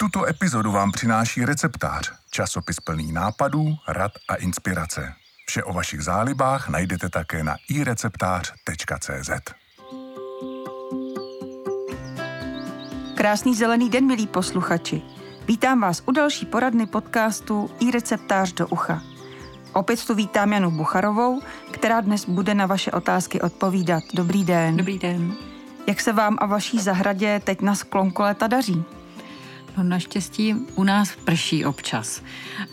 Tuto epizodu vám přináší receptář, časopis plný nápadů, rad a inspirace. Vše o vašich zálibách najdete také na ireceptář.cz. Krásný zelený den, milí posluchači. Vítám vás u další poradny podcastu i receptář do ucha. Opět tu vítám Janu Bucharovou, která dnes bude na vaše otázky odpovídat. Dobrý den. Dobrý den. Jak se vám a vaší zahradě teď na sklonku léta daří? No naštěstí u nás prší občas.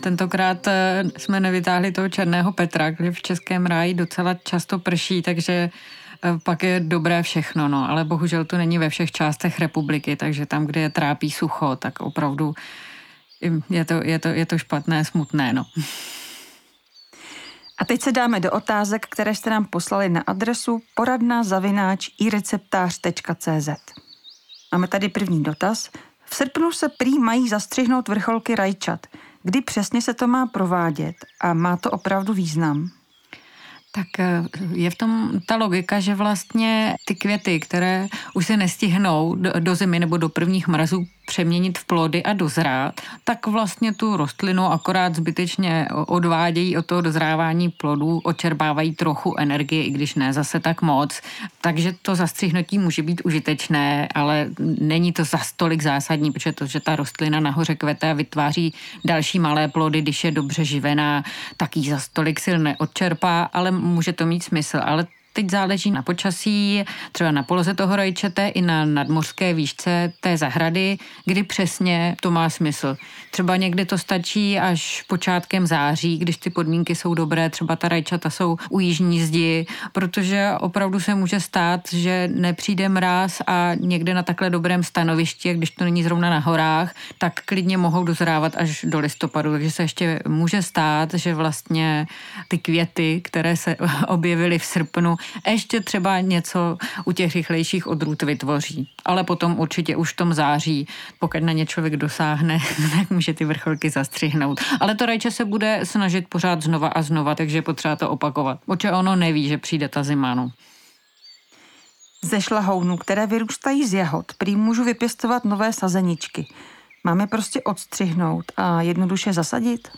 Tentokrát eh, jsme nevytáhli toho černého Petra, kde v Českém ráji docela často prší, takže eh, pak je dobré všechno, no, ale bohužel to není ve všech částech republiky, takže tam, kde je trápí sucho, tak opravdu je to, je to, je to špatné, smutné, no. A teď se dáme do otázek, které jste nám poslali na adresu poradna zavináč ireceptář.cz. Máme tady první dotaz. V srpnu se prý mají zastřihnout vrcholky rajčat. Kdy přesně se to má provádět a má to opravdu význam? Tak eh, je v tom ta logika, že vlastně ty květy, které už se nestihnou do, do zimy nebo do prvních mrazů přeměnit v plody a dozrát, tak vlastně tu rostlinu akorát zbytečně odvádějí od toho dozrávání plodů, očerpávají trochu energie, i když ne zase tak moc. Takže to zastřihnutí může být užitečné, ale není to za stolik zásadní, protože to, že ta rostlina nahoře kvete a vytváří další malé plody, když je dobře živená, tak ji za stolik sil neodčerpá, ale může to mít smysl. Ale teď záleží na počasí, třeba na poloze toho rajčete i na nadmořské výšce té zahrady, kdy přesně to má smysl. Třeba někdy to stačí až počátkem září, když ty podmínky jsou dobré, třeba ta rajčata jsou u jižní zdi, protože opravdu se může stát, že nepřijde mráz a někde na takhle dobrém stanovišti, když to není zrovna na horách, tak klidně mohou dozrávat až do listopadu. Takže se ještě může stát, že vlastně ty květy, které se objevily v srpnu, ještě třeba něco u těch rychlejších odrůd vytvoří. Ale potom určitě už v tom září, pokud na ně člověk dosáhne, tak může ty vrcholky zastřihnout. Ale to rajče se bude snažit pořád znova a znova, takže potřeba to opakovat. Oče ono neví, že přijde ta zima. No. Ze šlahounů, které vyrůstají z jahod, prý můžu vypěstovat nové sazeničky. Máme prostě odstřihnout a jednoduše zasadit?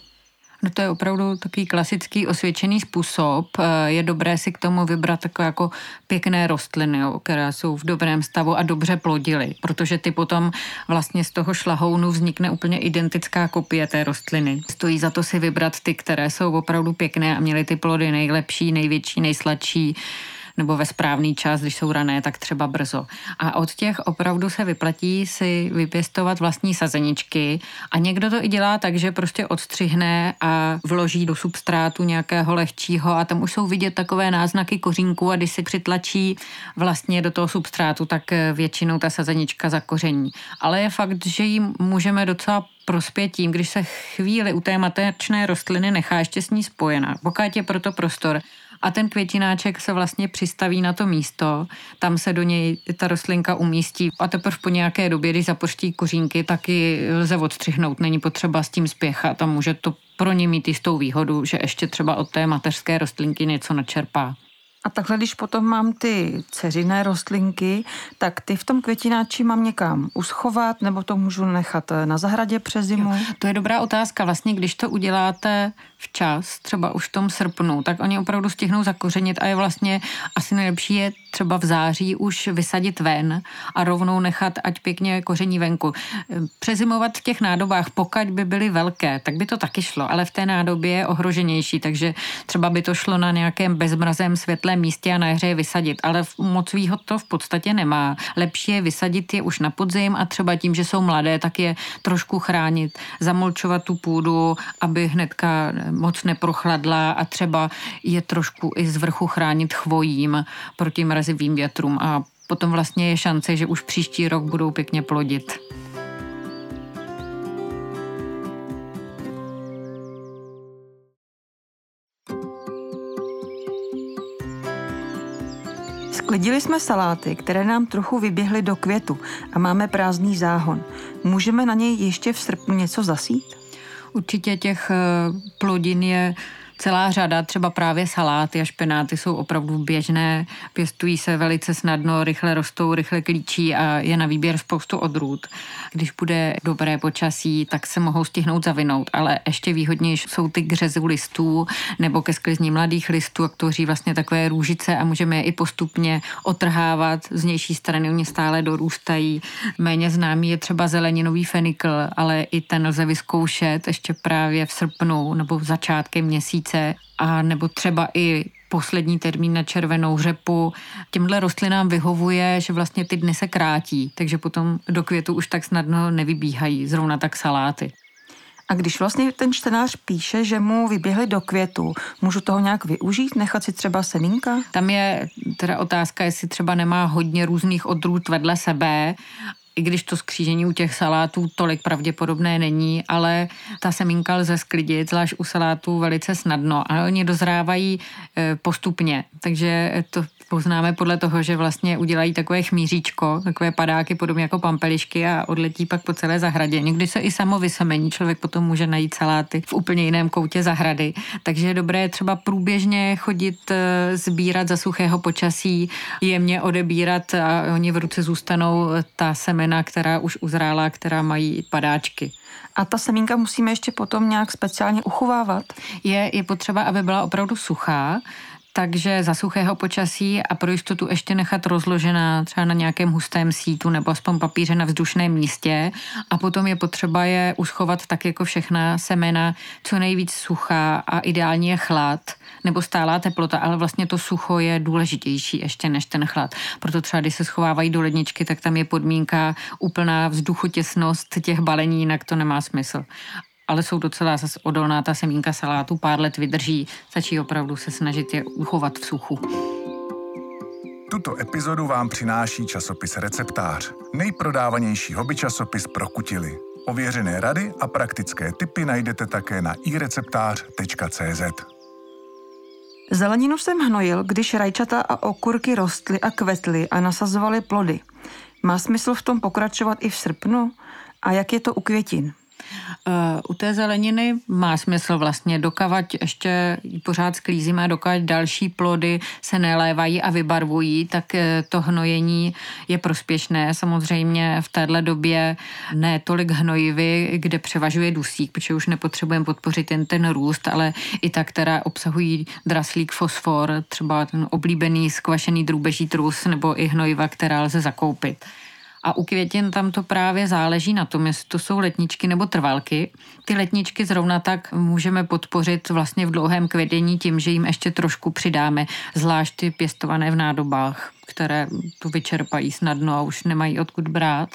No to je opravdu takový klasický osvědčený způsob. Eh, je dobré si k tomu vybrat takové jako pěkné rostliny, jo, které jsou v dobrém stavu a dobře plodily, protože ty potom vlastně z toho šlahounu vznikne úplně identická kopie té rostliny. Stojí za to si vybrat ty, které jsou opravdu pěkné a měly ty plody nejlepší, největší, nejsladší nebo ve správný čas, když jsou rané, tak třeba brzo. A od těch opravdu se vyplatí si vypěstovat vlastní sazeničky a někdo to i dělá tak, že prostě odstřihne a vloží do substrátu nějakého lehčího a tam už jsou vidět takové náznaky kořínku a když si přitlačí vlastně do toho substrátu, tak většinou ta sazenička zakoření. Ale je fakt, že ji můžeme docela prospět tím, když se chvíli u té matečné rostliny nechá ještě s ní spojená. Pokud je proto prostor, a ten květináček se vlastně přistaví na to místo, tam se do něj ta rostlinka umístí. A teprve po nějaké době, když zapoští kořínky, taky lze odstřihnout, není potřeba s tím spěchat a může to pro ně mít jistou výhodu, že ještě třeba od té mateřské rostlinky něco načerpá. A takhle, když potom mám ty ceřiné rostlinky, tak ty v tom květináči mám někam uschovat, nebo to můžu nechat na zahradě přes zimu? Jo, to je dobrá otázka. Vlastně, když to uděláte včas, třeba už v tom srpnu, tak oni opravdu stihnou zakořenit a je vlastně asi nejlepší je třeba v září už vysadit ven a rovnou nechat, ať pěkně koření venku. Přezimovat v těch nádobách, pokud by byly velké, tak by to taky šlo, ale v té nádobě je ohroženější, takže třeba by to šlo na nějakém bezmrazém světlém místě a na jaře je vysadit, ale moc výhod to v podstatě nemá. Lepší je vysadit je už na podzim a třeba tím, že jsou mladé, tak je trošku chránit, zamolčovat tu půdu, aby hnedka moc neprochladla a třeba je trošku i z vrchu chránit chvojím proti mrazivým větrům a potom vlastně je šance, že už příští rok budou pěkně plodit. Sklidili jsme saláty, které nám trochu vyběhly do květu a máme prázdný záhon. Můžeme na něj ještě v srpnu něco zasít? Určitě těch eh, plodin je celá řada, třeba právě saláty a špenáty jsou opravdu běžné, pěstují se velice snadno, rychle rostou, rychle klíčí a je na výběr spoustu odrůd. Když bude dobré počasí, tak se mohou stihnout zavinout, ale ještě výhodnější jsou ty k řezu listů nebo ke sklizní mladých listů, jak tvoří vlastně takové růžice a můžeme je i postupně otrhávat. Z nější strany oni stále dorůstají. Méně známý je třeba zeleninový fenikl, ale i ten lze vyzkoušet ještě právě v srpnu nebo začátkem měsíce a nebo třeba i poslední termín na červenou řepu. Těmhle rostlinám vyhovuje, že vlastně ty dny se krátí, takže potom do květu už tak snadno nevybíhají, zrovna tak saláty. A když vlastně ten čtenář píše, že mu vyběhly do květu, můžu toho nějak využít, nechat si třeba semínka? Tam je teda otázka, jestli třeba nemá hodně různých odrůd vedle sebe i když to skřížení u těch salátů tolik pravděpodobné není, ale ta semínka lze sklidit, zvlášť u salátů velice snadno a oni dozrávají e, postupně, takže to poznáme podle toho, že vlastně udělají takové chmíříčko, takové padáky podobně jako pampelišky a odletí pak po celé zahradě. Někdy se i samo vysemení, člověk potom může najít saláty v úplně jiném koutě zahrady. Takže je dobré třeba průběžně chodit e, sbírat za suchého počasí, jemně odebírat a oni v ruce zůstanou ta semena, která už uzrála, která mají padáčky. A ta semínka musíme ještě potom nějak speciálně uchovávat? Je, je potřeba, aby byla opravdu suchá, takže za suchého počasí a pro jistotu ještě nechat rozložená třeba na nějakém hustém sítu nebo aspoň papíře na vzdušném místě a potom je potřeba je uschovat tak jako všechna semena co nejvíc suchá a ideálně je chlad nebo stálá teplota, ale vlastně to sucho je důležitější ještě než ten chlad. Proto třeba, když se schovávají do ledničky, tak tam je podmínka úplná vzduchotěsnost těch balení, jinak to nemá smysl ale jsou docela zase odolná, ta semínka salátu pár let vydrží, stačí opravdu se snažit je uchovat v suchu. Tuto epizodu vám přináší časopis Receptář, nejprodávanější hobby časopis pro kutily. Ověřené rady a praktické tipy najdete také na ireceptář.cz. Zeleninu jsem hnojil, když rajčata a okurky rostly a kvetly a nasazovaly plody. Má smysl v tom pokračovat i v srpnu? A jak je to u květin? Eh, u té zeleniny má smysl vlastně dokavať ještě pořád sklízíme, dokavať další plody se nelévají a vybarvují, tak eh, to hnojení je prospěšné. Samozřejmě v téhle době ne tolik hnojivy, kde převažuje dusík, protože už nepotřebujeme podpořit jen ten růst, ale i ta, která obsahují draslík, fosfor, třeba ten oblíbený skvašený drůbeží trus nebo i hnojiva, která lze zakoupit. A u květin tam to právě záleží na tom, jestli to jsou letničky nebo trvalky. Ty letničky zrovna tak můžeme podpořit vlastně v dlouhém květění tím, že jim ještě trošku přidáme, zvlášť ty pěstované v nádobách, které to vyčerpají snadno a už nemají odkud brát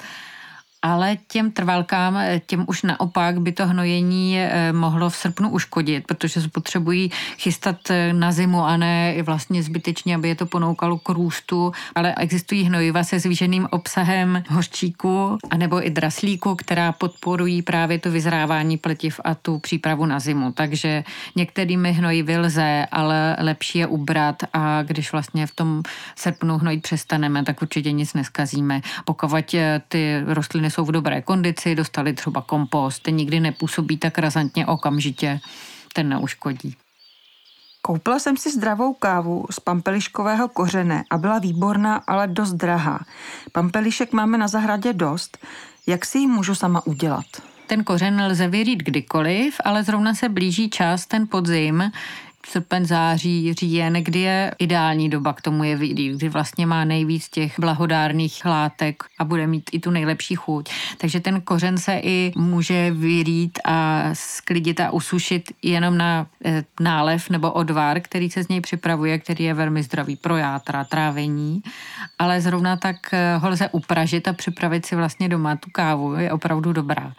ale těm trvalkám, těm už naopak by to hnojení eh, mohlo v srpnu uškodit, protože se potřebují chystat eh, na zimu a ne vlastně zbytečně, aby je to ponoukalo k růstu, ale existují hnojiva se zvýšeným obsahem hořčíku anebo i draslíku, která podporují právě to vyzrávání pletiv a tu přípravu na zimu. Takže některými hnojivy lze, ale lepší je ubrat a když vlastně v tom srpnu hnojit přestaneme, tak určitě nic neskazíme. Pokud eh, ty rostliny jsou v dobré kondici, dostali třeba kompost, ten nikdy nepůsobí tak razantně okamžitě, ten neuškodí. Koupila jsem si zdravou kávu z pampeliškového kořene a byla výborná, ale dost drahá. Pampelišek máme na zahradě dost. Jak si ji můžu sama udělat? Ten kořen lze vyrít kdykoliv, ale zrovna se blíží čas, ten podzim, srpen, září, říjen, kdy je ideální doba k tomu je vyjít, kdy vlastně má nejvíc těch blahodárných látek a bude mít i tu nejlepší chuť. Takže ten kořen se i může vyrít a sklidit a usušit jenom na e, nálev nebo odvar, který se z něj připravuje, který je velmi zdravý pro játra, trávení, ale zrovna tak eh, ho lze upražit a připravit si vlastně doma tu kávu, je opravdu dobrá.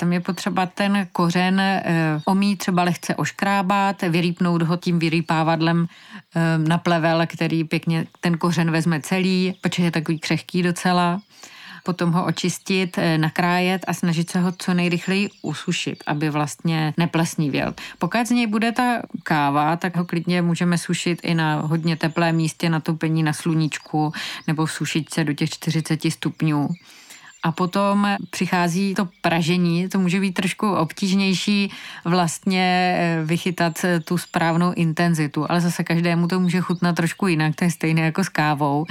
Tam je potřeba ten kořen e, omít třeba lehce oškrábat, vyrýpnout ho tím vyrýpávadlem eh, na plevel, který pěkně ten kořen vezme celý, protože je takový křehký docela potom ho očistit, eh, nakrájet a snažit se ho co nejrychleji usušit, aby vlastně neplesnívěl. Pokud z něj bude ta káva, tak ho klidně můžeme sušit i na hodně teplé místě, na topení na sluníčku nebo v sušičce do těch 40 stupňů A potom přichází to pražení, to může být trošku obtížnější vlastně eh, vychytat eh, tu správnou intenzitu, ale zase každému to může chutnat trošku jinak, to je stejné jako s kávou.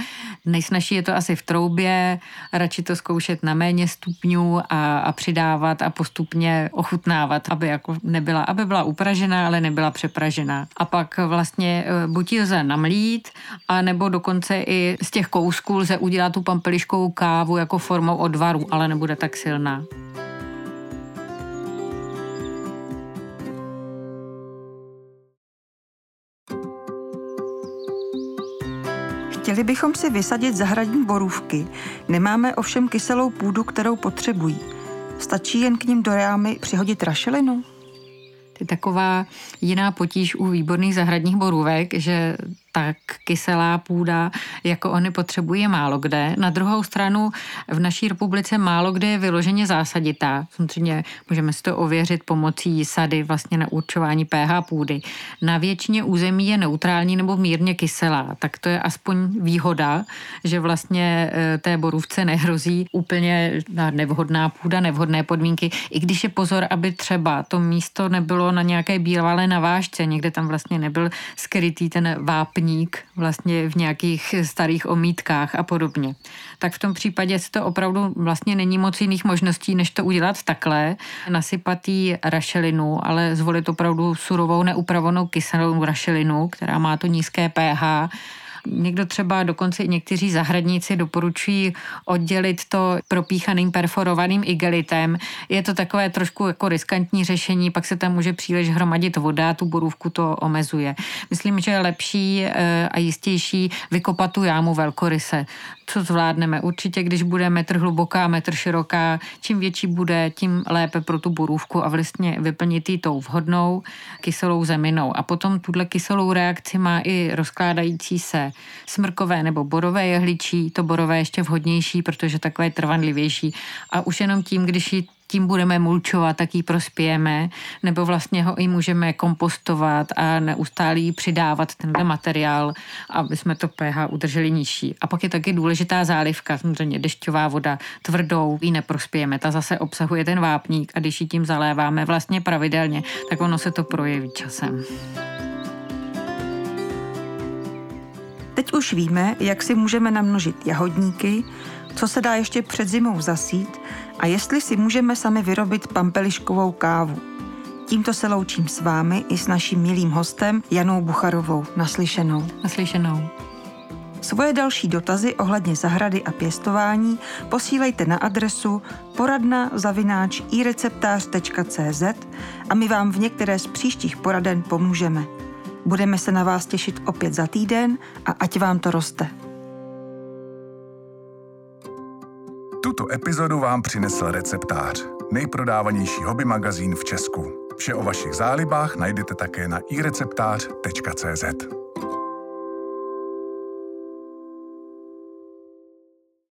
Nejsnažší je to asi v troubě, radši to zkoušet na méně stupňů a, a přidávat a postupně ochutnávat, aby jako nebyla, aby byla upražená, ale nebyla přepražená. A pak vlastně eh, buď ji lze namlít, a nebo dokonce i z těch kousků lze udělat tu pampeliškovou kávu jako formou odvaru, ale nebude tak silná. Chtěli bychom si vysadit zahradní borůvky, nemáme ovšem kyselou půdu, kterou potřebují. Stačí jen k ním do rámy přihodit rašelinu? je taková jiná potíž u výborných zahradních borůvek, že tak kyselá půda, jako oni potřebují, málo kde. Na druhou stranu v naší republice málo kde je vyloženě zásaditá. Samozřejmě můžeme si to ověřit pomocí sady vlastně na určování pH půdy. Na většině území je neutrální nebo mírně kyselá, tak to je aspoň výhoda, že vlastně e, té borůvce nehrozí úplně nevhodná půda, nevhodné podmínky, i když je pozor, aby třeba to místo nebylo na nějaké bílé navážce, někde tam vlastně nebyl skrytý ten vápník hrník vlastně v nějakých starých omítkách a podobně. Tak v tom případě se to opravdu vlastně není moc jiných možností, než to udělat takhle, nasypat jí rašelinu, ale zvolit opravdu surovou neupravenou kyselou rašelinu, která má to nízké pH, Někdo třeba dokonce i někteří zahradníci doporučují oddělit to propíchaným perforovaným igelitem. Je to takové trošku jako riskantní řešení, pak se tam může příliš hromadit voda, tu borůvku to omezuje. Myslím, že je lepší eh, a jistější vykopat tu jámu velkoryse co zvládneme. Určitě, když bude metr hluboká, metr široká, čím větší bude, tím lépe pro tu borůvku a vlastně vyplnit ji tou vhodnou kyselou zeminou. A potom tuhle kyselou reakci má i rozkládající se smrkové nebo borové jehličí. To borové je ještě vhodnější, protože takové trvanlivější. A už jenom tím, když ji tím budeme mulčovat, tak ji prospějeme, nebo vlastně ho i můžeme kompostovat a neustále jí přidávat tenhle materiál, aby jsme to pH udrželi nižší. A pak je taky důležitá zálivka, samozřejmě dešťová voda, tvrdou ji neprospějeme. Ta zase obsahuje ten vápník a když ji tím zaléváme vlastně pravidelně, tak ono se to projeví časem. Teď už víme, jak si můžeme namnožit jahodníky, co se dá ještě před zimou zasít a jestli si můžeme sami vyrobit pampeliškovou kávu. Tímto se loučím s vámi i s naším milým hostem Janou Bucharovou. Naslyšenou. Naslyšenou. Svoje další dotazy ohledně zahrady a pěstování posílejte na adresu poradna zavináč ireceptář.cz a my vám v některé z příštích poraden pomůžeme. Budeme se na vás těšit opět za týden a ať vám to roste. Tuto epizodu vám přinesl receptář, nejprodávanější hobby magazín v Česku. Vše o vašich zálibách najdete také na ireceptář.cz.